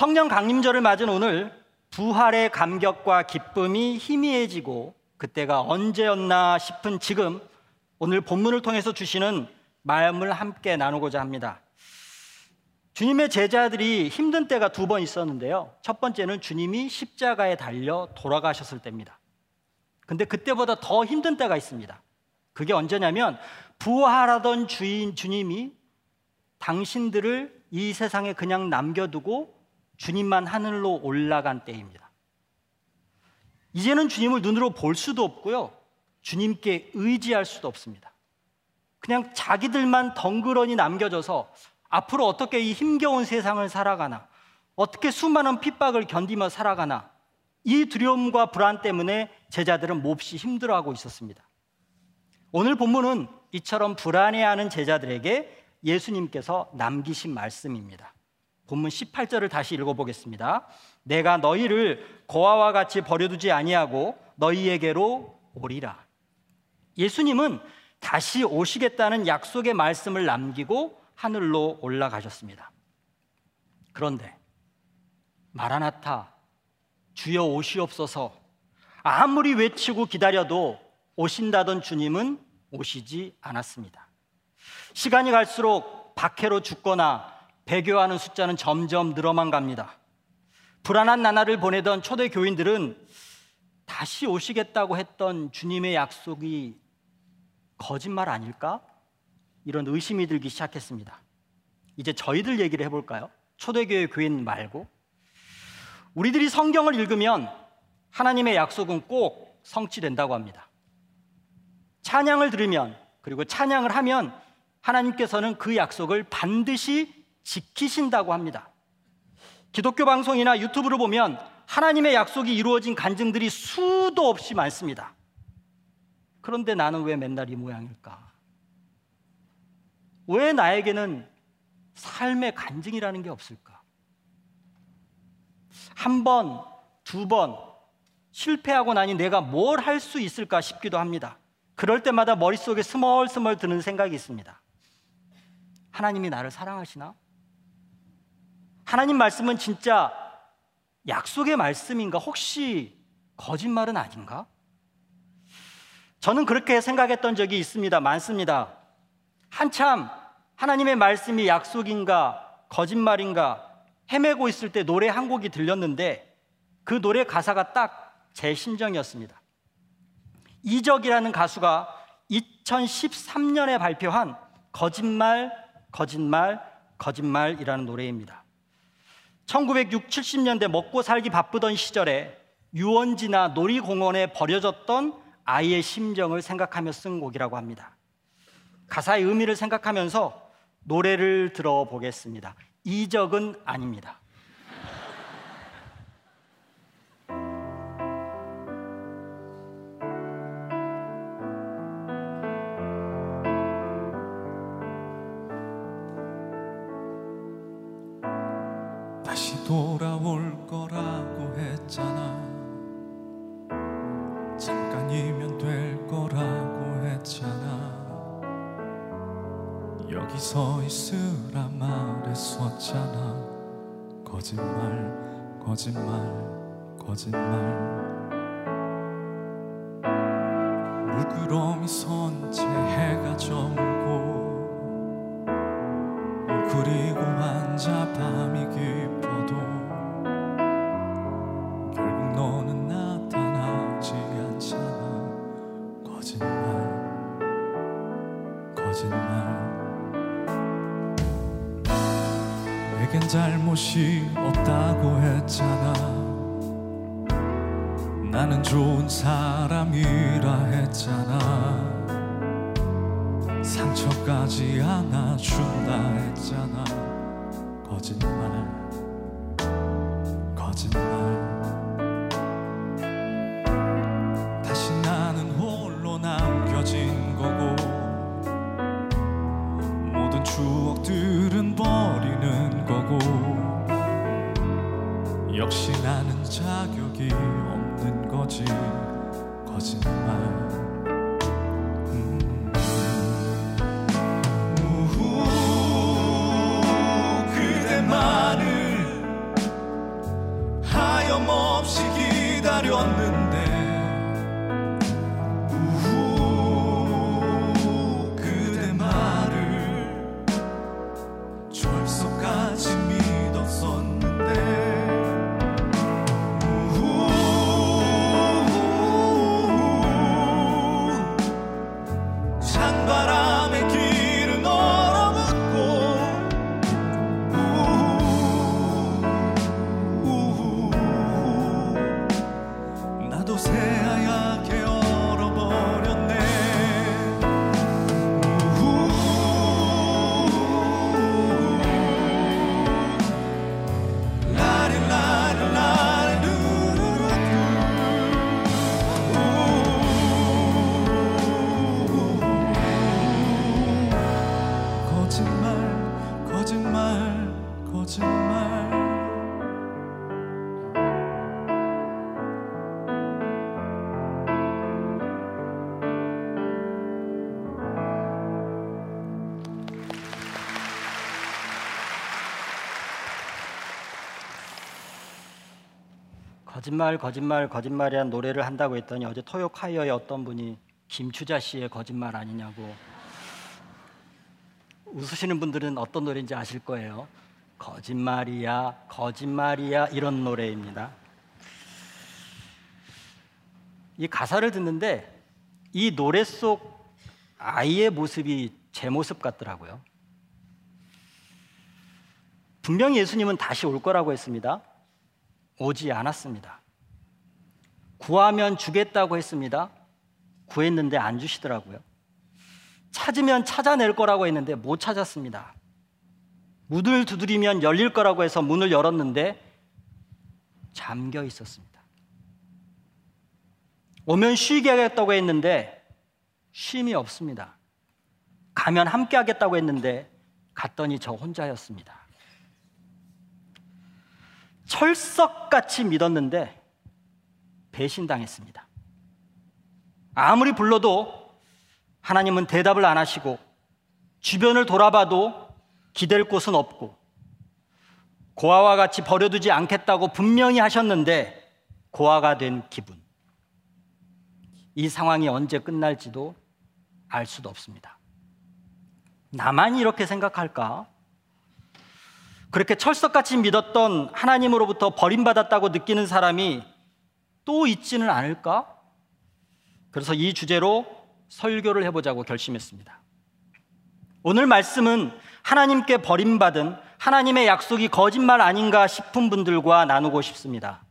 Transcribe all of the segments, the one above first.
성령 강림절을 맞은 오늘 부활의 감격과 기쁨이 희미해지고 그때가 언제였나 싶은 지금 오늘 본문을 통해서 주시는 마음을 함께 나누고자 합니다. 주님의 제자들이 힘든 때가 두 번 있었는데요. 첫 번째는 주님이 십자가에 달려 돌아가셨을 때입니다. 근데 그때보다 더 힘든 때가 있습니다. 그게 언제냐면 부활하던 주인 주님이 당신들을 이 세상에 그냥 남겨두고 주님만 하늘로 올라간 때입니다. 이제는 주님을 눈으로 볼 수도 없고요. 주님께 의지할 수도 없습니다. 그냥 자기들만 덩그러니 남겨져서 앞으로 어떻게 이 힘겨운 세상을 살아가나, 어떻게 수많은 핍박을 견디며 살아가나, 이 두려움과 불안 때문에 제자들은 몹시 힘들어하고 있었습니다. 오늘 본문은 이처럼 불안해하는 제자들에게 예수님께서 남기신 말씀입니다. 본문 18절을 다시 읽어보겠습니다. 내가 너희를 고아와 같이 버려두지 아니하고 너희에게로 오리라. 예수님은 다시 오시겠다는 약속의 말씀을 남기고 하늘로 올라가셨습니다. 그런데 마라나타 주여 오시옵소서 아무리 외치고 기다려도 오신다던 주님은 오시지 않았습니다. 시간이 갈수록 박해로 죽거나 배교하는 숫자는 점점 늘어만 갑니다. 불안한 나날을 보내던 초대 교인들은 다시 오시겠다고 했던 주님의 약속이 거짓말 아닐까? 이런 의심이 들기 시작했습니다. 이제 저희들 얘기를 해볼까요? 초대교회 교인 말고. 우리들이 성경을 읽으면 하나님의 약속은 꼭 성취된다고 합니다. 찬양을 들으면 그리고 찬양을 하면 하나님께서는 그 약속을 반드시 지키신다고 합니다. 기독교 방송이나 유튜브를 보면 하나님의 약속이 이루어진 간증들이 수도 없이 많습니다. 그런데 나는 왜 맨날 이 모양일까? 왜 나에게는 삶의 간증이라는 게 없을까? 한 번, 두 번 실패하고 나니 내가 뭘 할 수 있을까 싶기도 합니다. 그럴 때마다 머릿속에 스멀스멀 드는 생각이 있습니다. 하나님이 나를 사랑하시나? 하나님 말씀은 진짜 약속의 말씀인가? 혹시 거짓말은 아닌가? 저는 그렇게 생각했던 적이 있습니다. 많습니다. 한참 하나님의 말씀이 약속인가, 거짓말인가 헤매고 있을 때 노래 한 곡이 들렸는데 그 노래 가사가 딱 제 심정이었습니다. 이적이라는 가수가 2013년에 발표한 거짓말, 거짓말, 거짓말이라는 노래입니다. 1960, 70년대 먹고 살기 바쁘던 시절에 유원지나 놀이공원에 버려졌던 아이의 심정을 생각하며 쓴 곡이라고 합니다. 가사의 의미를 생각하면서 노래를 들어보겠습니다. 이적은 아닙니다. 좋은 사람이라 했잖아. 상처까지 안아준다 했잖아. 거짓말 거짓말, 거짓말, 거짓말이란 노래를 한다고 했더니 어제 토요카이어의 어떤 분이 김추자 씨의 거짓말 아니냐고 웃으시는 분들은 어떤 노래인지 아실 거예요. 거짓말이야, 거짓말이야 이런 노래입니다. 이 가사를 듣는데 이 노래 속 아이의 모습이 제 모습 같더라고요. 분명히 예수님은 다시 올 거라고 했습니다. 오지 않았습니다. 구하면 주겠다고 했습니다. 구했는데 안 주시더라고요. 찾으면 찾아낼 거라고 했는데 못 찾았습니다. 문을 두드리면 열릴 거라고 해서 문을 열었는데 잠겨 있었습니다. 오면 쉬게 하겠다고 했는데 쉼이 없습니다. 가면 함께 하겠다고 했는데 갔더니 저 혼자였습니다. 철석같이 믿었는데 배신당했습니다. 아무리 불러도 하나님은 대답을 안 하시고 주변을 돌아봐도 기댈 곳은 없고 고아와 같이 버려두지 않겠다고 분명히 하셨는데 고아가 된 기분. 이 상황이 언제 끝날지도 알 수도 없습니다. 나만 이렇게 생각할까? 그렇게 철석같이 믿었던 하나님으로부터 버림받았다고 느끼는 사람이 또 있지는 않을까? 그래서 이 주제로 설교를 해보자고 결심했습니다. 오늘 말씀은 하나님께 버림받은 하나님의 약속이 거짓말 아닌가 싶은 분들과 나누고 싶습니다.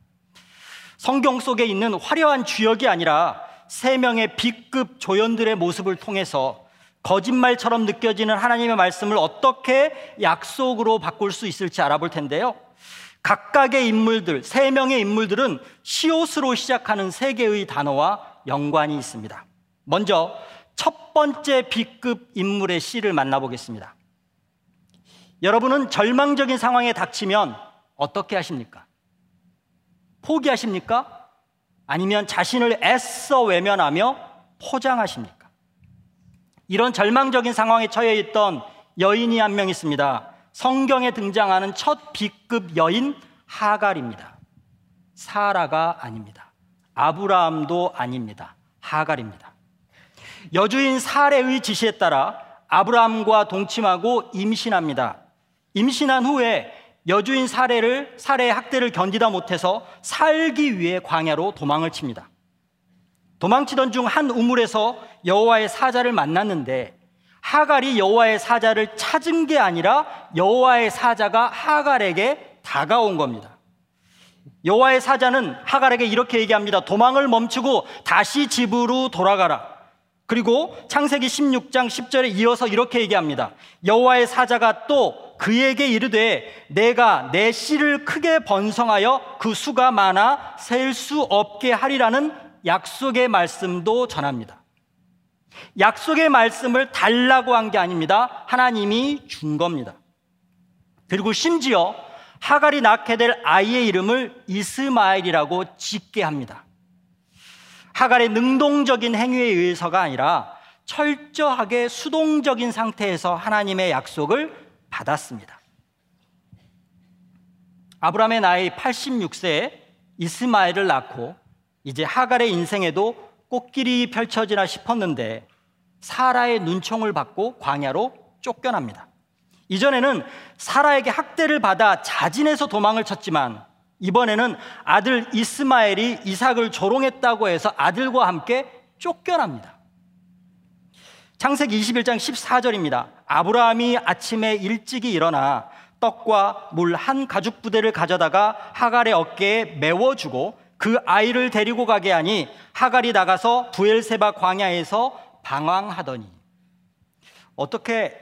성경 속에 있는 화려한 주역이 아니라 세 명의 B급 조연들의 모습을 통해서 거짓말처럼 느껴지는 하나님의 말씀을 어떻게 약속으로 바꿀 수 있을지 알아볼 텐데요. 각각의 인물들, 세 명의 인물들은 시옷으로 시작하는 세 개의 단어와 연관이 있습니다. 먼저 첫 번째 B급 인물의 시를 만나보겠습니다. 여러분은 절망적인 상황에 닥치면 어떻게 하십니까? 포기하십니까? 아니면 자신을 애써 외면하며 포장하십니까? 이런 절망적인 상황에 처해 있던 여인이 한 명 있습니다. 성경에 등장하는 첫 B급 여인 하갈입니다. 사라가 아닙니다. 아브라함도 아닙니다. 하갈입니다. 여주인 사례의 지시에 따라 아브라함과 동침하고 임신합니다. 임신한 후에 여주인 사례를 사례의 학대를 견디다 못해서 살기 위해 광야로 도망을 칩니다. 도망치던 중 한 우물에서 여호와의 사자를 만났는데 하갈이 여호와의 사자를 찾은 게 아니라 여호와의 사자가 하갈에게 다가온 겁니다. 여호와의 사자는 하갈에게 이렇게 얘기합니다. 도망을 멈추고 다시 집으로 돌아가라. 그리고 창세기 16장 10절에 이어서 이렇게 얘기합니다. 여호와의 사자가 또 그에게 이르되 내가 내 씨를 크게 번성하여 그 수가 많아 셀 수 없게 하리라는 약속의 말씀도 전합니다. 약속의 말씀을 달라고 한 게 아닙니다. 하나님이 준 겁니다. 그리고 심지어 하갈이 낳게 될 아이의 이름을 이스마엘이라고 짓게 합니다. 하갈의 능동적인 행위에 의해서가 아니라 철저하게 수동적인 상태에서 하나님의 약속을 받았습니다. 아브라함의 나이 86세에 이스마엘을 낳고 이제 하갈의 인생에도 꽃길이 펼쳐지나 싶었는데 사라의 눈총을 받고 광야로 쫓겨납니다. 이전에는 사라에게 학대를 받아 자진해서 도망을 쳤지만 이번에는 아들 이스마엘이 이삭을 조롱했다고 해서 아들과 함께 쫓겨납니다. 창세기 21장 14절입니다. 아브라함이 아침에 일찍이 일어나 떡과 물 한 가죽 부대를 가져다가 하갈의 어깨에 메워주고 그 아이를 데리고 가게 하니 하갈이 나가서 부엘세바 광야에서 방황하더니 어떻게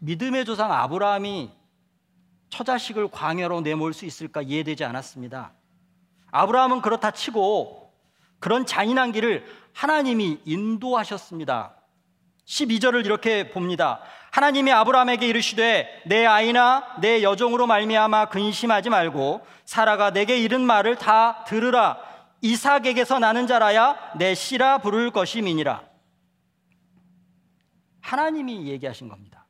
믿음의 조상 아브라함이 처자식을 광야로 내몰 수 있을까 이해되지 않았습니다. 아브라함은 그렇다 치고 그런 잔인한 길을 하나님이 인도하셨습니다. 12절을 이렇게 봅니다. 하나님이 아브라함에게 이르시되 내 아이나 내 여종으로 말미암아 근심하지 말고 사라가 내게 이른 말을 다 들으라 이삭에게서 나는 자라야 내 씨라 부를 것임이니라. 하나님이 얘기하신 겁니다.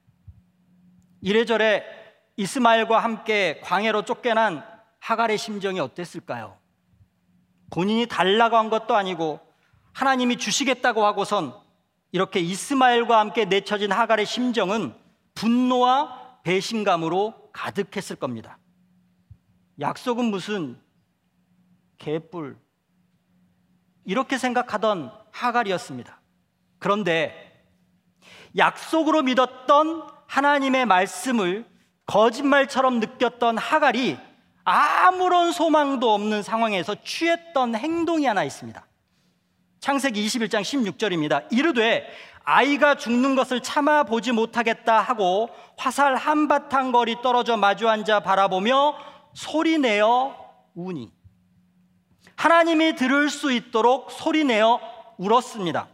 이래저래 이스마엘과 함께 광해로 쫓겨난 하갈의 심정이 어땠을까요? 본인이 달라고 한 것도 아니고 하나님이 주시겠다고 하고선 이렇게 이스마엘과 함께 내쳐진 하갈의 심정은 분노와 배신감으로 가득했을 겁니다. 약속은 무슨 개뿔 이렇게 생각하던 하갈이었습니다. 그런데 약속으로 믿었던 하나님의 말씀을 거짓말처럼 느꼈던 하갈이 아무런 소망도 없는 상황에서 취했던 행동이 하나 있습니다. 창세기 21장 16절입니다. 이르되 아이가 죽는 것을 참아 보지 못하겠다 하고 화살 한바탕 거리 떨어져 마주 앉아 바라보며 소리내어 우니 하나님이 들을 수 있도록 소리내어 울었습니다.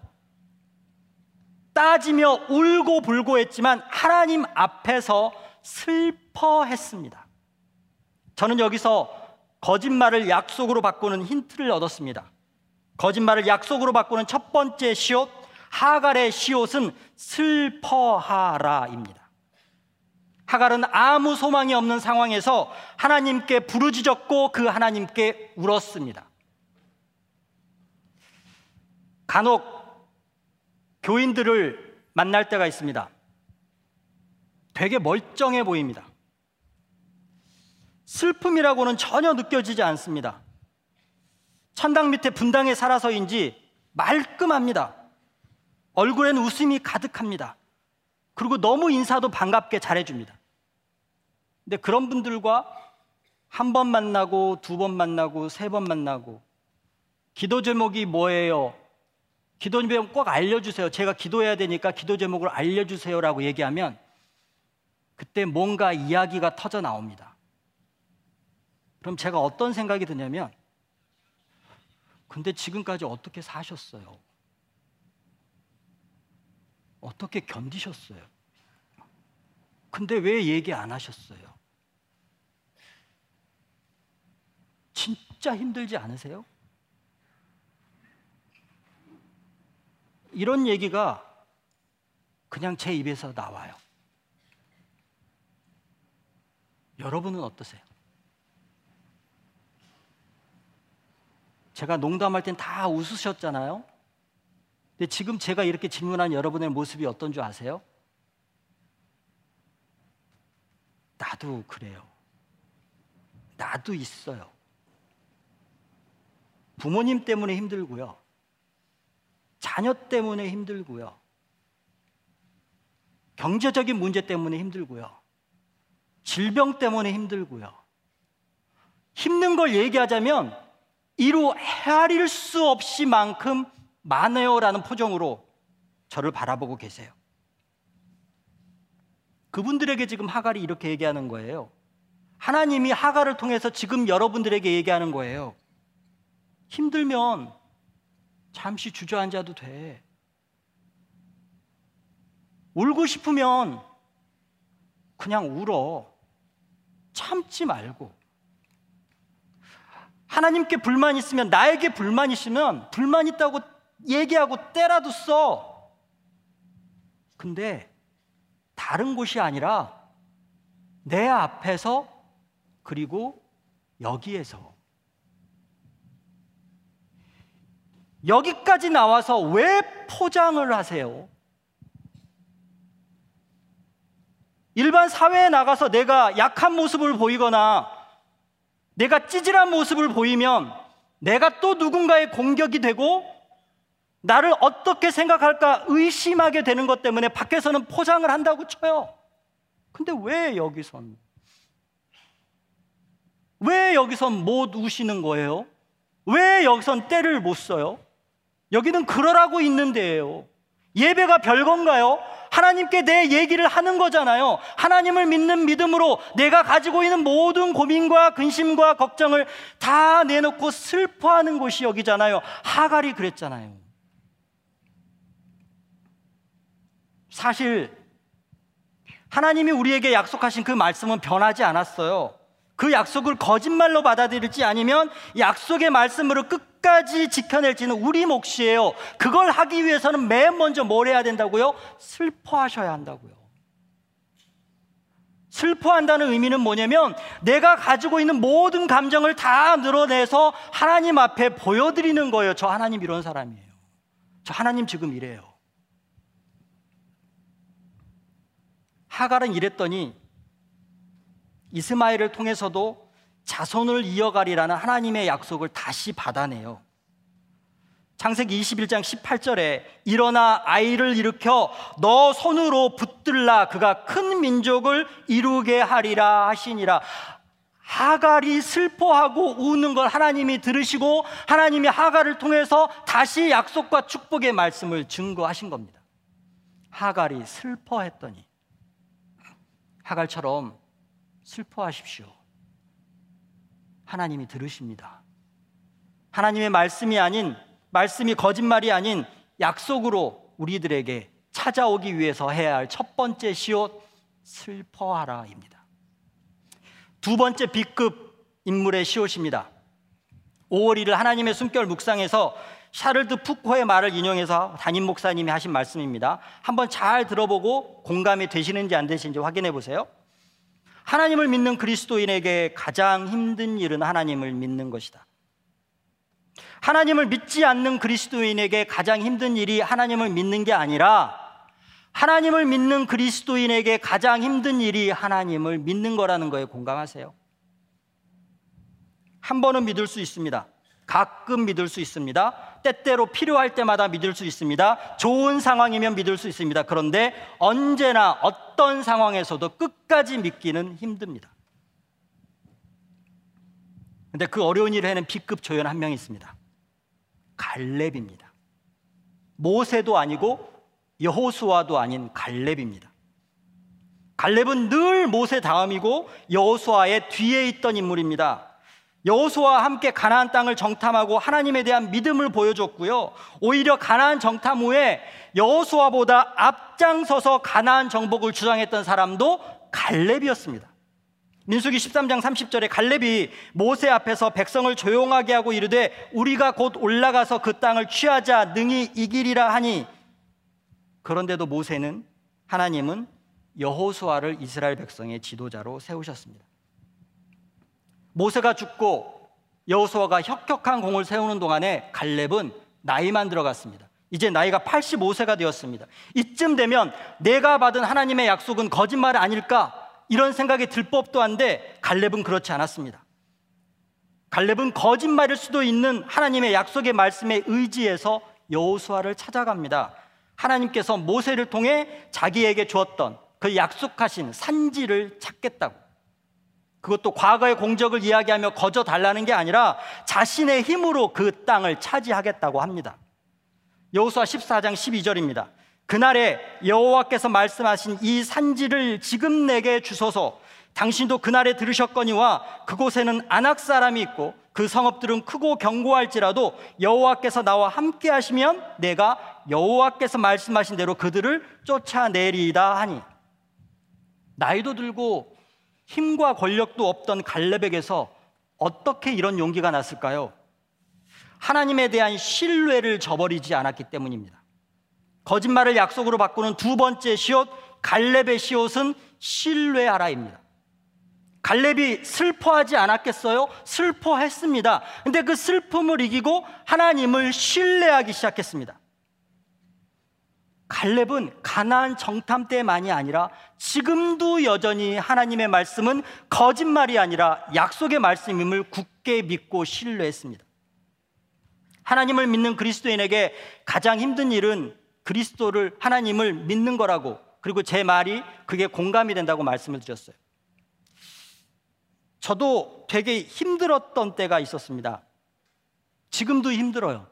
따지며 울고 불고 했지만 하나님 앞에서 슬퍼했습니다. 저는 여기서 거짓말을 약속으로 바꾸는 힌트를 얻었습니다. 거짓말을 약속으로 바꾸는 첫 번째 시옷, 하갈의 시옷은 슬퍼하라입니다. 하갈은 아무 소망이 없는 상황에서 하나님께 부르짖었고 그 하나님께 울었습니다. 간혹 교인들을 만날 때가 있습니다. 되게 멀쩡해 보입니다. 슬픔이라고는 전혀 느껴지지 않습니다. 천당 밑에 분당에 살아서인지 말끔합니다. 얼굴엔 웃음이 가득합니다. 그리고 너무 인사도 반갑게 잘해줍니다. 근데 그런 분들과 한 번 만나고 두 번 만나고 세 번 만나고 기도 제목이 뭐예요? 기도 제목 꼭 알려주세요. 제가 기도해야 되니까 기도 제목을 알려주세요라고 얘기하면 그때 뭔가 이야기가 터져 나옵니다. 그럼 제가 어떤 생각이 드냐면 근데 지금까지 어떻게 사셨어요? 어떻게 견디셨어요? 근데 왜 얘기 안 하셨어요? 진짜 힘들지 않으세요? 이런 얘기가 그냥 제 입에서 나와요. 여러분은 어떠세요? 제가 농담할 땐 다 웃으셨잖아요. 근데 지금 제가 이렇게 질문한 여러분의 모습이 어떤 줄 아세요? 나도 그래요. 나도 있어요. 부모님 때문에 힘들고요. 자녀 때문에 힘들고요. 경제적인 문제 때문에 힘들고요. 질병 때문에 힘들고요. 힘든 걸 얘기하자면 이루 헤아릴 수 없이 만큼 많아요라는 표정으로 저를 바라보고 계세요. 그분들에게 지금 하갈이 이렇게 얘기하는 거예요. 하나님이 하갈을 통해서 지금 여러분들에게 얘기하는 거예요. 힘들면 잠시 주저앉아도 돼. 울고 싶으면 그냥 울어. 참지 말고. 하나님께 불만 있으면 나에게 불만 있으면 불만 있다고 얘기하고 때라도 써. 근데 다른 곳이 아니라 내 앞에서 그리고 여기에서 여기까지 나와서 왜 포장을 하세요? 일반 사회에 나가서 내가 약한 모습을 보이거나 내가 찌질한 모습을 보이면 내가 또 누군가의 공격이 되고 나를 어떻게 생각할까 의심하게 되는 것 때문에 밖에서는 포장을 한다고 쳐요. 근데 왜 여기선? 왜 여기선 못 우시는 거예요? 왜 여기선 때를 못 써요? 여기는 그러라고 있는 데예요. 예배가 별건가요? 하나님께 내 얘기를 하는 거잖아요. 하나님을 믿는 믿음으로 내가 가지고 있는 모든 고민과 근심과 걱정을 다 내놓고 슬퍼하는 곳이 여기잖아요. 하갈이 그랬잖아요. 사실 하나님이 우리에게 약속하신 그 말씀은 변하지 않았어요. 그 약속을 거짓말로 받아들일지 아니면 약속의 말씀으로 끝 까지 지켜낼지는 우리 몫이에요. 그걸 하기 위해서는 맨 먼저 뭘 해야 된다고요? 슬퍼하셔야 한다고요. 슬퍼한다는 의미는 뭐냐면 내가 가지고 있는 모든 감정을 다 늘어내서 하나님 앞에 보여드리는 거예요. 저 하나님 이런 사람이에요. 저 하나님 지금 이래요. 하갈은 이랬더니 이스마엘을 통해서도 자손을 이어가리라는 하나님의 약속을 다시 받아내요. 창세기 21장 18절에 일어나 아이를 일으켜 너 손으로 붙들라 그가 큰 민족을 이루게 하리라 하시니라. 하갈이 슬퍼하고 우는 걸 하나님이 들으시고 하나님이 하갈을 통해서 다시 약속과 축복의 말씀을 증거하신 겁니다. 하갈이 슬퍼했더니 하갈처럼 슬퍼하십시오. 하나님이 들으십니다. 하나님의 말씀이 아닌, 말씀이 거짓말이 아닌 약속으로 우리들에게 찾아오기 위해서 해야 할 첫 번째 시옷, 슬퍼하라입니다. 두 번째 B급 인물의 시옷입니다. 5월 1일 하나님의 숨결 묵상에서 샤를드 푸코의 말을 인용해서 담임 목사님이 하신 말씀입니다. 한번 잘 들어보고 공감이 되시는지 안 되시는지 확인해 보세요. 하나님을 믿는 그리스도인에게 가장 힘든 일은 하나님을 믿는 것이다. 하나님을 믿지 않는 그리스도인에게 가장 힘든 일이 하나님을 믿는 게 아니라 하나님을 믿는 그리스도인에게 가장 힘든 일이 하나님을 믿는 거라는 거에 공감하세요. 한 번은 믿을 수 있습니다. 가끔 믿을 수 있습니다. 때때로 필요할 때마다 믿을 수 있습니다. 좋은 상황이면 믿을 수 있습니다. 그런데 언제나 어떤 상황에서도 끝까지 믿기는 힘듭니다. 근데 그 어려운 일을 해낸 B급 조연 한명 있습니다. 갈렙입니다. 모세도 아니고 여호수아도 아닌 갈렙입니다. 갈렙은 늘 모세 다음이고 여호수아의 뒤에 있던 인물입니다. 여호수아와 함께 가나안 땅을 정탐하고 하나님에 대한 믿음을 보여줬고요. 오히려 가나안 정탐 후에 여호수아보다 앞장서서 가나안 정복을 주장했던 사람도 갈렙이었습니다. 민수기 13장 30절에 갈렙이 모세 앞에서 백성을 조용하게 하고 이르되 우리가 곧 올라가서 그 땅을 취하자 능히 이기리라 하니 그런데도 모세는 하나님은 여호수아를 이스라엘 백성의 지도자로 세우셨습니다. 모세가 죽고 여호수아가 혁혁한 공을 세우는 동안에 갈렙은 나이만 들어갔습니다. 이제 나이가 85세가 되었습니다. 이쯤 되면 내가 받은 하나님의 약속은 거짓말 아닐까? 이런 생각이 들 법도 한데 갈렙은 그렇지 않았습니다. 갈렙은 거짓말일 수도 있는 하나님의 약속의 말씀에 의지해서 여호수아를 찾아갑니다. 하나님께서 모세를 통해 자기에게 주었던 그 약속하신 산지를 찾겠다고. 그것도 과거의 공적을 이야기하며 거저 달라는 게 아니라 자신의 힘으로 그 땅을 차지하겠다고 합니다. 여호수아 14장 12절입니다. 그날에 여호와께서 말씀하신 이 산지를 지금 내게 주소서 당신도 그날에 들으셨거니와 그곳에는 안악 사람이 있고 그 성읍들은 크고 견고할지라도 여호와께서 나와 함께 하시면 내가 여호와께서 말씀하신 대로 그들을 쫓아내리다 하니 나이도 들고 힘과 권력도 없던 갈렙에게서 어떻게 이런 용기가 났을까요? 하나님에 대한 신뢰를 저버리지 않았기 때문입니다. 거짓말을 약속으로 바꾸는 두 번째 시옷, 갈렙의 시옷은 신뢰하라입니다. 갈렙이 슬퍼하지 않았겠어요? 슬퍼했습니다. 근데 그 슬픔을 이기고 하나님을 신뢰하기 시작했습니다. 갈렙은 가나안 정탐 때만이 아니라 지금도 여전히 하나님의 말씀은 거짓말이 아니라 약속의 말씀임을 굳게 믿고 신뢰했습니다. 하나님을 믿는 그리스도인에게 가장 힘든 일은 그리스도를 하나님을 믿는 거라고 그리고 제 말이 그게 공감이 된다고 말씀을 드렸어요. 저도 되게 힘들었던 때가 있었습니다. 지금도 힘들어요.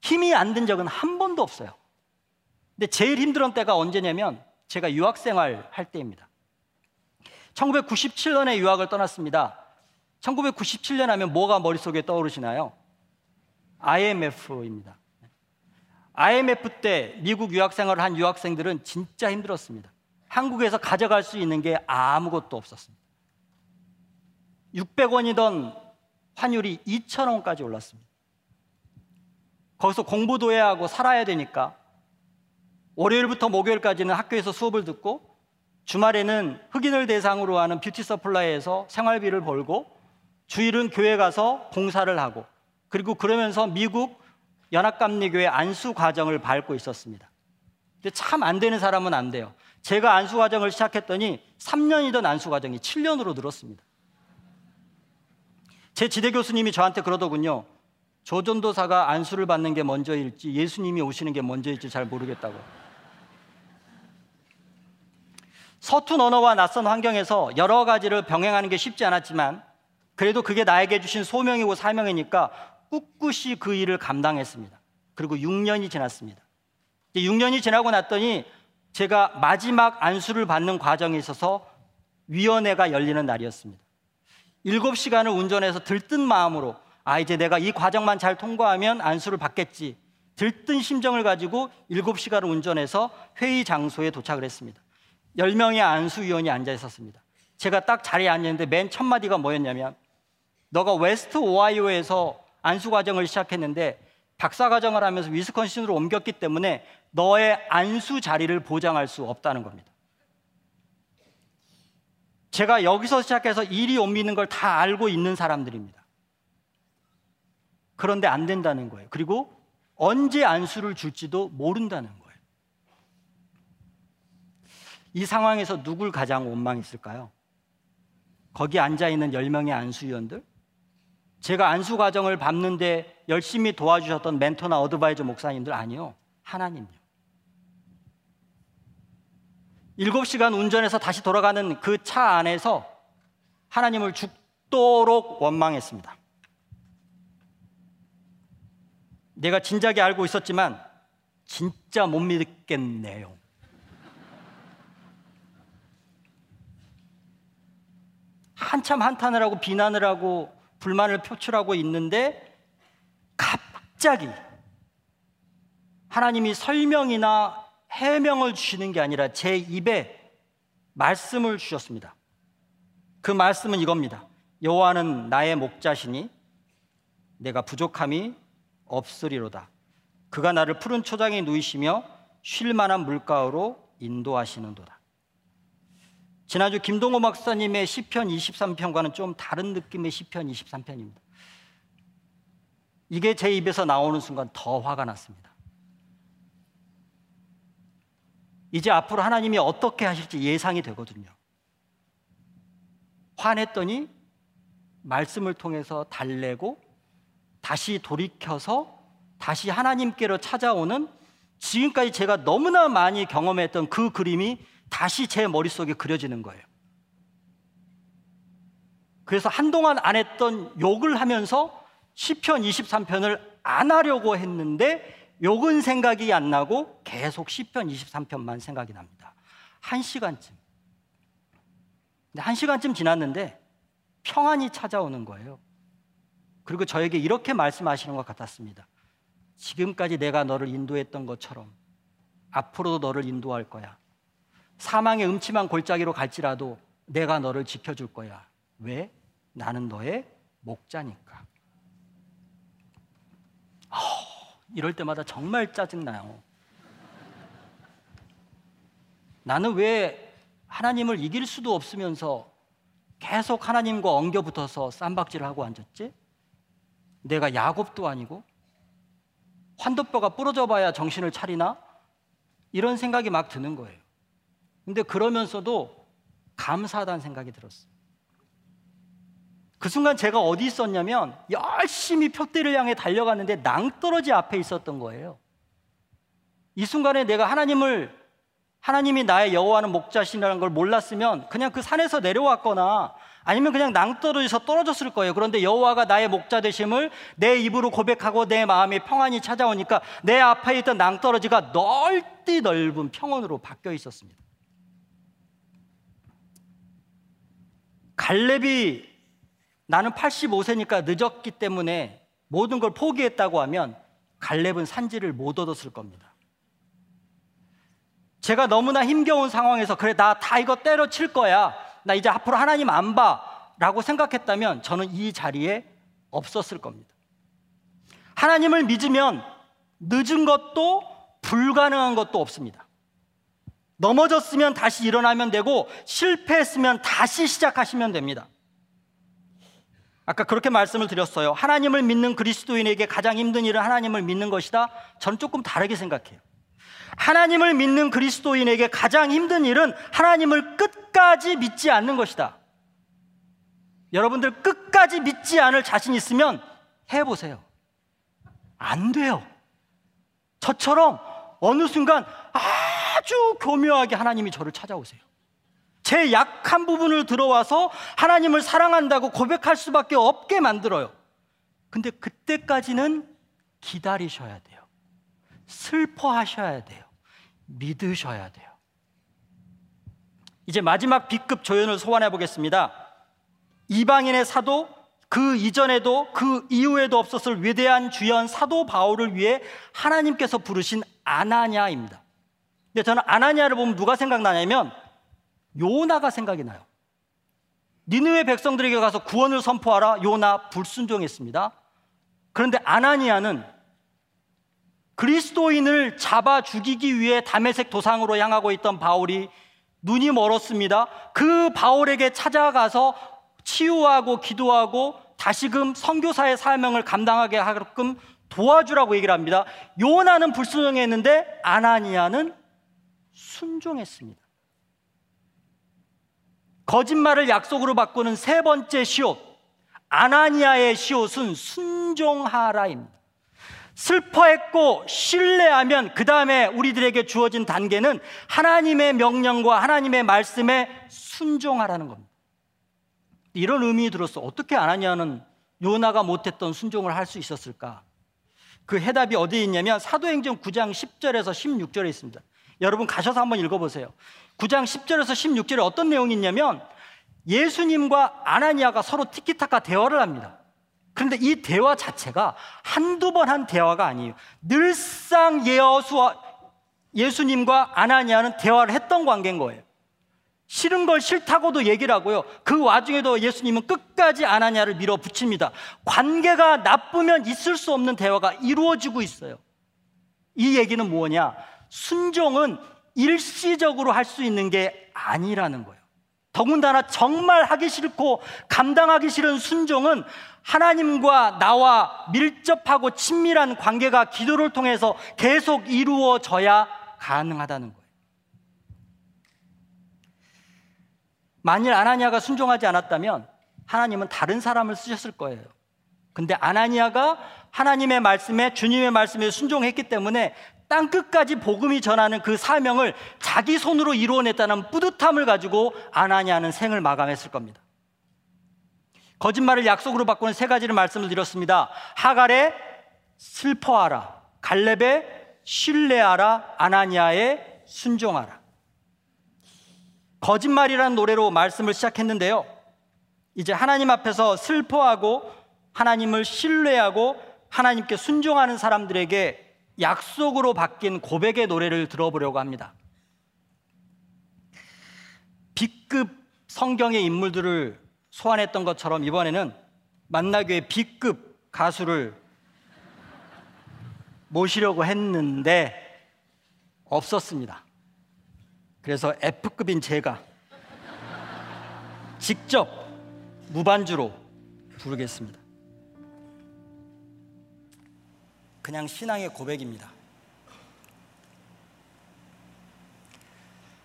힘이 안 든 적은 한 번도 없어요. 근데 제일 힘들었던 때가 언제냐면 제가 유학 생활 할 때입니다. 1997년에 유학을 떠났습니다. 1997년 하면 뭐가 머릿속에 떠오르시나요? IMF입니다. IMF 때 미국 유학 생활을 한 유학생들은 진짜 힘들었습니다. 한국에서 가져갈 수 있는 게 아무것도 없었습니다. 600원이던 환율이 2,000원까지 올랐습니다. 거기서 공부도 해야 하고 살아야 되니까 월요일부터 목요일까지는 학교에서 수업을 듣고 주말에는 흑인을 대상으로 하는 뷰티 서플라이에서 생활비를 벌고 주일은 교회 가서 봉사를 하고 그리고 그러면서 미국 연합감리교회 안수 과정을 밟고 있었습니다. 근데 참 안 되는 사람은 안 돼요. 제가 안수 과정을 시작했더니 3년이던 안수 과정이 7년으로 늘었습니다. 제 지대 교수님이 저한테 그러더군요. 조전도사가 안수를 받는 게 먼저일지 예수님이 오시는 게 먼저일지 잘 모르겠다고. 서툰 언어와 낯선 환경에서 여러 가지를 병행하는 게 쉽지 않았지만 그래도 그게 나에게 주신 소명이고 사명이니까 꿋꿋이 그 일을 감당했습니다. 그리고 6년이 지났습니다. 6년이 지나고 났더니 제가 마지막 안수를 받는 과정에 있어서 위원회가 열리는 날이었습니다. 7시간을 운전해서 들뜬 마음으로 아 이제 내가 이 과정만 잘 통과하면 안수를 받겠지. 들뜬 심정을 가지고 7시간을 운전해서 회의 장소에 도착을 했습니다. 10명의 안수위원이 앉아 있었습니다. 제가 딱 자리에 앉았는데 맨 첫 마디가 뭐였냐면 너가 웨스트 오하이오에서 안수 과정을 시작했는데 박사 과정을 하면서 위스콘신으로 옮겼기 때문에 너의 안수 자리를 보장할 수 없다는 겁니다. 제가 여기서 시작해서 이리 옮기는 걸 다 알고 있는 사람들입니다. 그런데 안 된다는 거예요. 그리고 언제 안수를 줄지도 모른다는 거예요. 이 상황에서 누굴 가장 원망했을까요? 거기 앉아 있는 10명의 안수위원들? 제가 안수 과정을 밟는데 열심히 도와주셨던 멘토나 어드바이저 목사님들 아니요. 하나님요. 일곱 시간 운전해서 다시 돌아가는 그 차 안에서 하나님을 죽도록 원망했습니다. 내가 진작에 알고 있었지만 진짜 못 믿겠네요. 한참 한탄을 하고 비난을 하고 불만을 표출하고 있는데 갑자기 하나님이 설명이나 해명을 주시는 게 아니라 제 입에 말씀을 주셨습니다. 그 말씀은 이겁니다. 여호와는 나의 목자시니 내가 부족함이 없으리로다. 그가 나를 푸른 초장에 누이시며 쉴 만한 물가로 인도하시는도다. 지난주 김동호 박사님의 시편 23편과는 좀 다른 느낌의 시편 23편입니다. 이게 제 입에서 나오는 순간 더 화가 났습니다. 이제 앞으로 하나님이 어떻게 하실지 예상이 되거든요. 화냈더니 말씀을 통해서 달래고 다시 돌이켜서 다시 하나님께로 찾아오는 지금까지 제가 너무나 많이 경험했던 그 그림이 다시 제 머릿속에 그려지는 거예요. 그래서 한동안 안 했던 욕을 하면서 시편 23편을 안 하려고 했는데 욕은 생각이 안 나고 계속 시편 23편만 생각이 납니다. 한 시간쯤. 근데 한 시간쯤 지났는데 평안이 찾아오는 거예요. 그리고 저에게 이렇게 말씀하시는 것 같았습니다. 지금까지 내가 너를 인도했던 것처럼 앞으로도 너를 인도할 거야. 사망의 음침한 골짜기로 갈지라도 내가 너를 지켜줄 거야. 왜? 나는 너의 목자니까. 어... 이럴 때마다 정말 짜증나요. 나는 왜 하나님을 이길 수도 없으면서 계속 하나님과 엉겨 붙어서 쌈박질을 하고 앉았지? 내가 야곱도 아니고 환도뼈가 부러져 봐야 정신을 차리나? 이런 생각이 막 드는 거예요. 근데 그러면서도 감사하다는 생각이 들었어요. 그 순간 제가 어디 있었냐면 열심히 표대를 향해 달려갔는데 낭떠러지 앞에 있었던 거예요. 이 순간에 내가 하나님을 하나님이 나의 여호와는 목자신이라는 걸 몰랐으면 그냥 그 산에서 내려왔거나 아니면 그냥 낭떠러지서 떨어졌을 거예요. 그런데 여호와가 나의 목자 되심을 내 입으로 고백하고 내 마음에 평안이 찾아오니까 내 앞에 있던 낭떠러지가 넓디 넓은 평원으로 바뀌어 있었습니다. 갈렙이 나는 85세니까 늦었기 때문에 모든 걸 포기했다고 하면 갈렙은 산지를 못 얻었을 겁니다. 제가 너무나 힘겨운 상황에서 그래 나 다 이거 때려칠 거야. 나 이제 앞으로 하나님 안 봐. 라고 생각했다면 저는 이 자리에 없었을 겁니다. 하나님을 믿으면 늦은 것도 불가능한 것도 없습니다. 넘어졌으면 다시 일어나면 되고 실패했으면 다시 시작하시면 됩니다. 아까 그렇게 말씀을 드렸어요. 하나님을 믿는 그리스도인에게 가장 힘든 일은 하나님을 믿는 것이다. 저는 조금 다르게 생각해요. 하나님을 믿는 그리스도인에게 가장 힘든 일은 하나님을 끝까지 믿지 않는 것이다. 여러분들 끝까지 믿지 않을 자신 있으면 해보세요. 안 돼요. 저처럼 어느 순간 아 주 교묘하게 하나님이 저를 찾아오세요. 제 약한 부분을 들어와서 하나님을 사랑한다고 고백할 수밖에 없게 만들어요. 근데 그때까지는 기다리셔야 돼요. 슬퍼하셔야 돼요. 믿으셔야 돼요. 이제 마지막 B급 조연을 소환해 보겠습니다. 이방인의 사도 그 이전에도 그 이후에도 없었을 위대한 주연 사도 바울을 위해 하나님께서 부르신 아나냐입니다. 근데 저는 아나냐를 보면 누가 생각나냐면 요나가 생각이 나요. 니느웨 백성들에게 가서 구원을 선포하라. 요나 불순종했습니다. 그런데 아나니아는 그리스도인을 잡아 죽이기 위해 담에색 도상으로 향하고 있던 바울이 눈이 멀었습니다. 그 바울에게 찾아가서 치유하고 기도하고 다시금 선교사의 사명을 감당하게 하게끔 도와주라고 얘기를 합니다. 요나는 불순종했는데 아나니아는 순종했습니다. 거짓말을 약속으로 바꾸는 세 번째 시옷 아나니아의 시옷은 순종하라입니다. 슬퍼했고 신뢰하면 그 다음에 우리들에게 주어진 단계는 하나님의 명령과 하나님의 말씀에 순종하라는 겁니다. 이런 의미 들었어. 어떻게 아나니아는 요나가 못했던 순종을 할 수 있었을까? 그 해답이 어디에 있냐면 사도행전 9장 10절에서 16절에 있습니다. 여러분 가셔서 한번 읽어보세요. 9장 10절에서 16절에 어떤 내용이 있냐면 예수님과 아나니아가 서로 티키타카 대화를 합니다. 그런데 이 대화 자체가 한두 번 한 대화가 아니에요. 늘상 예수와 예수님과 아나니아는 대화를 했던 관계인 거예요. 싫은 걸 싫다고도 얘기를 하고요. 그 와중에도 예수님은 끝까지 아나니아를 밀어붙입니다. 관계가 나쁘면 있을 수 없는 대화가 이루어지고 있어요. 이 얘기는 뭐냐? 순종은 일시적으로 할 수 있는 게 아니라는 거예요. 더군다나 정말 하기 싫고 감당하기 싫은 순종은 하나님과 나와 밀접하고 친밀한 관계가 기도를 통해서 계속 이루어져야 가능하다는 거예요. 만일 아나니아가 순종하지 않았다면 하나님은 다른 사람을 쓰셨을 거예요. 근데 아나니아가 하나님의 말씀에 주님의 말씀에 순종했기 때문에 땅 끝까지 복음이 전하는 그 사명을 자기 손으로 이루어냈다는 뿌듯함을 가지고 아나니아는 생을 마감했을 겁니다. 거짓말을 약속으로 바꾸는 세 가지를 말씀을 드렸습니다. 하갈의 슬퍼하라, 갈렙의 신뢰하라, 아나니아의 순종하라. 거짓말이라는 노래로 말씀을 시작했는데요. 이제 하나님 앞에서 슬퍼하고 하나님을 신뢰하고 하나님께 순종하는 사람들에게 약속으로 바뀐 고백의 노래를 들어보려고 합니다. B급 성경의 인물들을 소환했던 것처럼 이번에는 만나교의 B급 가수를 모시려고 했는데 없었습니다. 그래서 F급인 제가 직접 무반주로 부르겠습니다. 그냥 신앙의 고백입니다.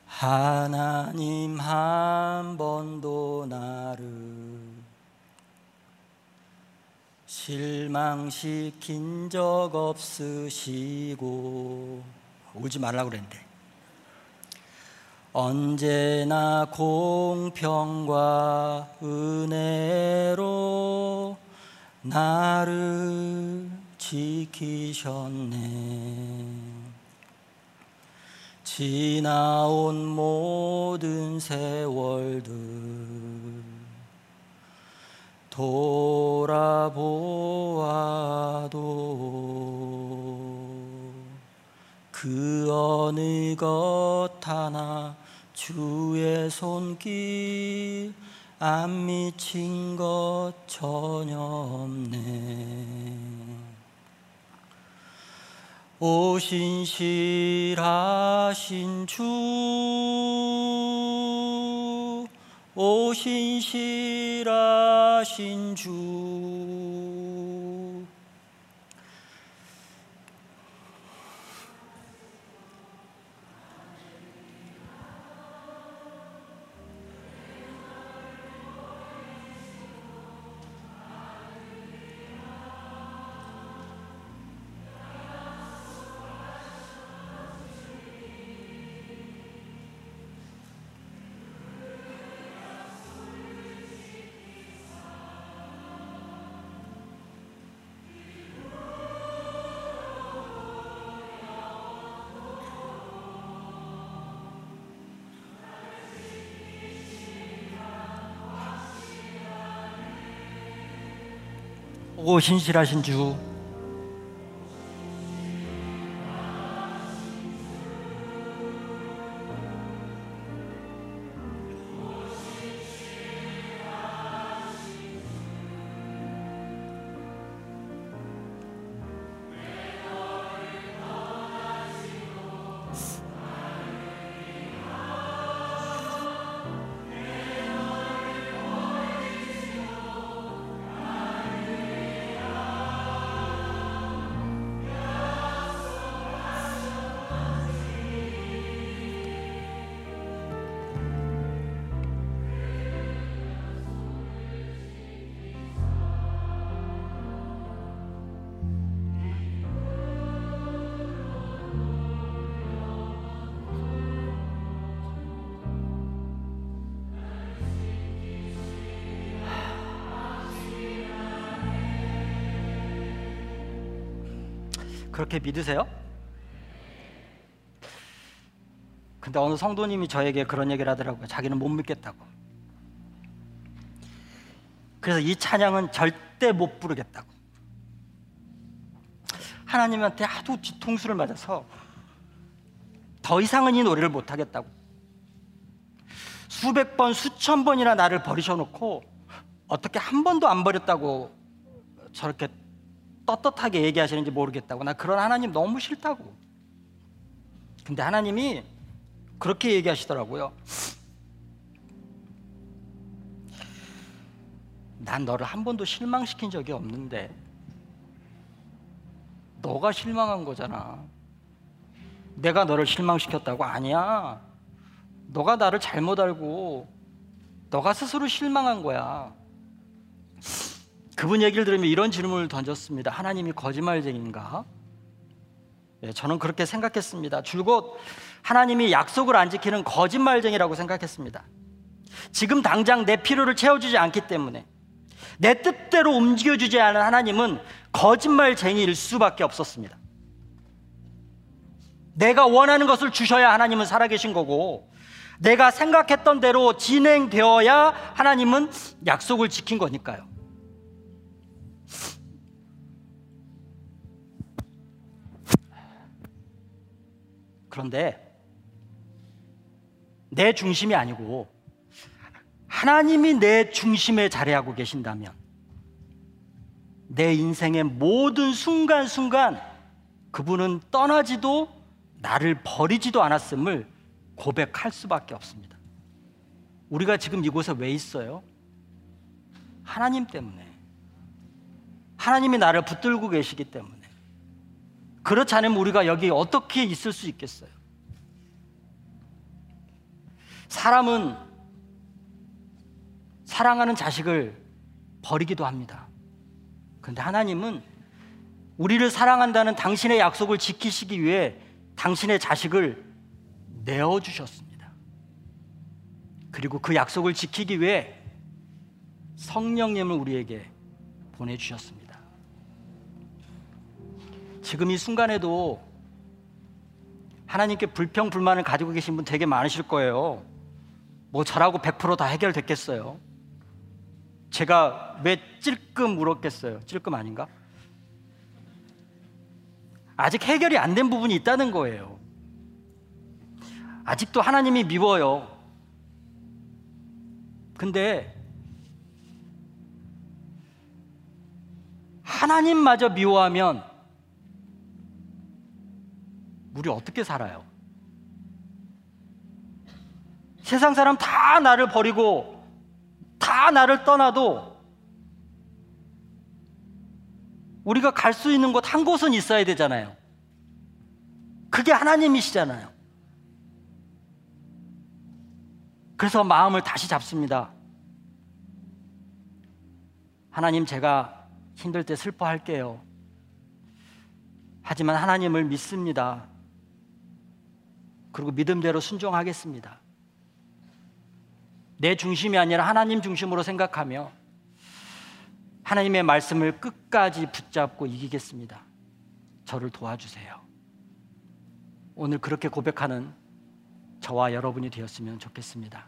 하나님 한 번도 나를 실망시킨 적 없으시고 울지 말라고 그랬는데 언제나 공평과 은혜로 나를 지키셨네. 지나온 모든 세월들 돌아보아도 그 어느 것 하나 주의 손길 안 미친 것 전혀 없네 오신실하신 주 오신실하신 주 오신실하신 주 그렇게 믿으세요? 근데 어느 성도님이 저에게 그런 얘기를 하더라고요. 자기는 못 믿겠다고. 그래서 이 찬양은 절대 못 부르겠다고. 하나님한테 하도 뒤통수를 맞아서 더 이상은 이 노래를 못 하겠다고. 수백 번, 수천 번이나 나를 버리셔놓고 어떻게 한 번도 안 버렸다고 저렇게 떳떳하게 얘기하시는지 모르겠다고. 나 그런 하나님 너무 싫다고. 근데 하나님이 그렇게 얘기하시더라고요. 난 너를 한 번도 실망시킨 적이 없는데 너가 실망한 거잖아. 내가 너를 실망시켰다고 아니야. 너가 나를 잘못 알고 너가 스스로 실망한 거야. 그분 얘기를 들으면 이런 질문을 던졌습니다. 하나님이 거짓말쟁인가? 네, 저는 그렇게 생각했습니다. 줄곧 하나님이 약속을 안 지키는 거짓말쟁이라고 생각했습니다. 지금 당장 내 필요를 채워주지 않기 때문에 내 뜻대로 움직여주지 않은 하나님은 거짓말쟁이일 수밖에 없었습니다. 내가 원하는 것을 주셔야 하나님은 살아계신 거고 내가 생각했던 대로 진행되어야 하나님은 약속을 지킨 거니까요. 그런데 내 중심이 아니고 하나님이 내 중심에 자리하고 계신다면 내 인생의 모든 순간순간 그분은 떠나지도 나를 버리지도 않았음을 고백할 수밖에 없습니다. 우리가 지금 이곳에 왜 있어요? 하나님 때문에. 하나님이 나를 붙들고 계시기 때문에. 그렇지 않으면 우리가 여기 어떻게 있을 수 있겠어요? 사람은 사랑하는 자식을 버리기도 합니다. 그런데 하나님은 우리를 사랑한다는 당신의 약속을 지키시기 위해 당신의 자식을 내어주셨습니다. 그리고 그 약속을 지키기 위해 성령님을 우리에게 보내주셨습니다. 지금 이 순간에도 하나님께 불평, 불만을 가지고 계신 분 되게 많으실 거예요. 뭐 저라고 100%다 해결됐겠어요. 제가 왜 찔끔 울었겠어요? 찔끔 아닌가? 아직 해결이 안 된 부분이 있다는 거예요. 아직도 하나님이 미워요. 근데 하나님마저 미워하면 우리 어떻게 살아요? 세상 사람 다 나를 버리고 다 나를 떠나도 우리가 갈 수 있는 곳 한 곳은 있어야 되잖아요. 그게 하나님이시잖아요. 그래서 마음을 다시 잡습니다. 하나님, 제가 힘들 때 슬퍼할게요. 하지만 하나님을 믿습니다. 그리고 믿음대로 순종하겠습니다. 내 중심이 아니라 하나님 중심으로 생각하며 하나님의 말씀을 끝까지 붙잡고 이기겠습니다. 저를 도와주세요. 오늘 그렇게 고백하는 저와 여러분이 되었으면 좋겠습니다.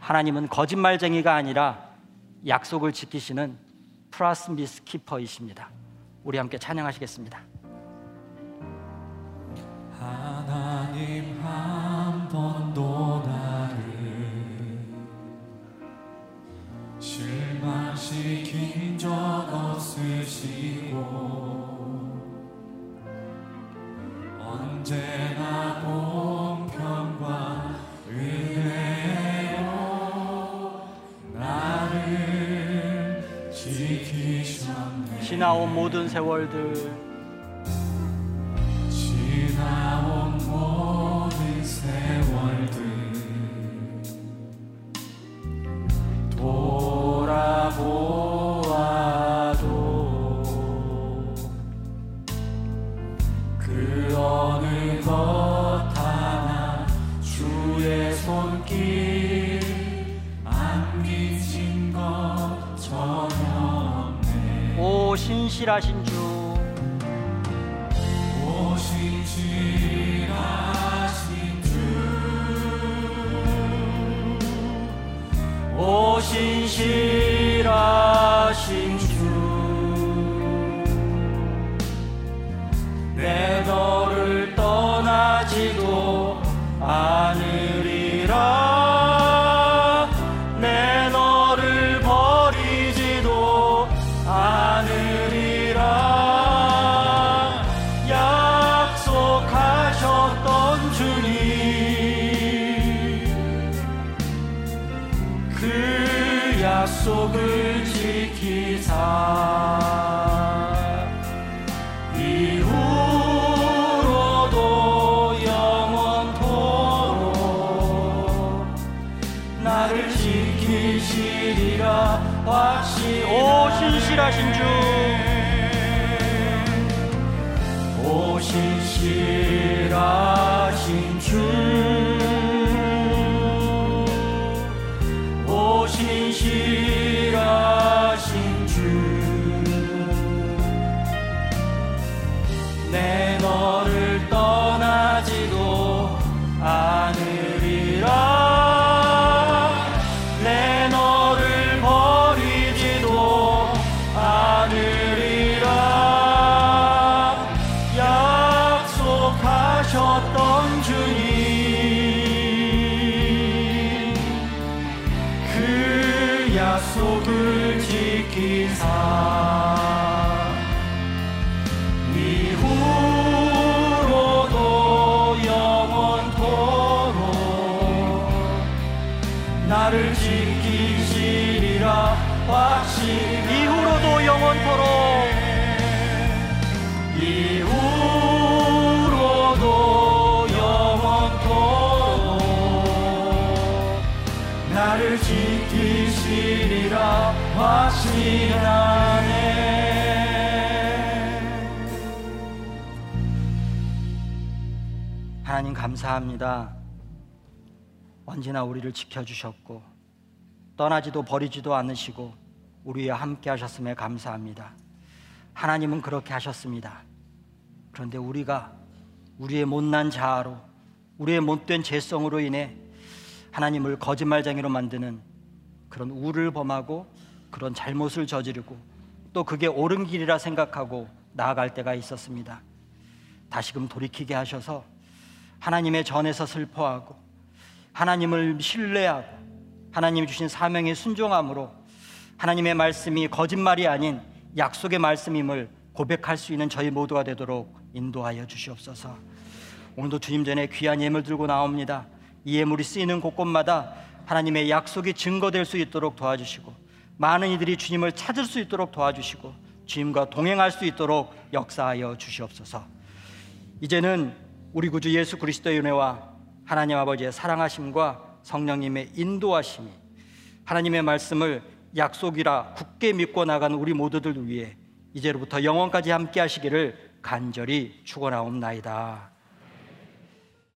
하나님은 거짓말쟁이가 아니라 약속을 지키시는 프라스미스 키퍼이십니다. 우리 함께 찬양하시겠습니다. 하나 님한 나를 실망시킨 적 없으시고 언제나 공평과 은혜로 나를 지키셨네. 지나온 모든 세월들 하나님 감사합니다. 언제나 우리를 지켜주셨고 떠나지도 버리지도 않으시고 우리와 함께 하셨음에 감사합니다. 하나님은 그렇게 하셨습니다. 그런데 우리가 우리의 못난 자아로 우리의 못된 죄성으로 인해 하나님을 거짓말쟁이로 만드는 그런 우를 범하고 그런 잘못을 저지르고 또 그게 옳은 길이라 생각하고 나아갈 때가 있었습니다. 다시금 돌이키게 하셔서 하나님의 전에서 슬퍼하고 하나님을 신뢰하고 하나님이 주신 사명에 순종함으로 하나님의 말씀이 거짓말이 아닌 약속의 말씀임을 고백할 수 있는 저희 모두가 되도록 인도하여 주시옵소서. 오늘도 주님 전에 귀한 예물 들고 나옵니다. 이 예물이 쓰이는 곳곳마다 하나님의 약속이 증거될 수 있도록 도와주시고 많은 이들이 주님을 찾을 수 있도록 도와주시고 주님과 동행할 수 있도록 역사하여 주시옵소서. 이제는 우리 구주 예수 그리스도의 은혜와 하나님 아버지의 사랑하심과 성령님의 인도하심이 하나님의 말씀을 약속이라 굳게 믿고 나간 우리 모두들 위해 이제로부터 영원까지 함께 하시기를 간절히 축원하옵나이다.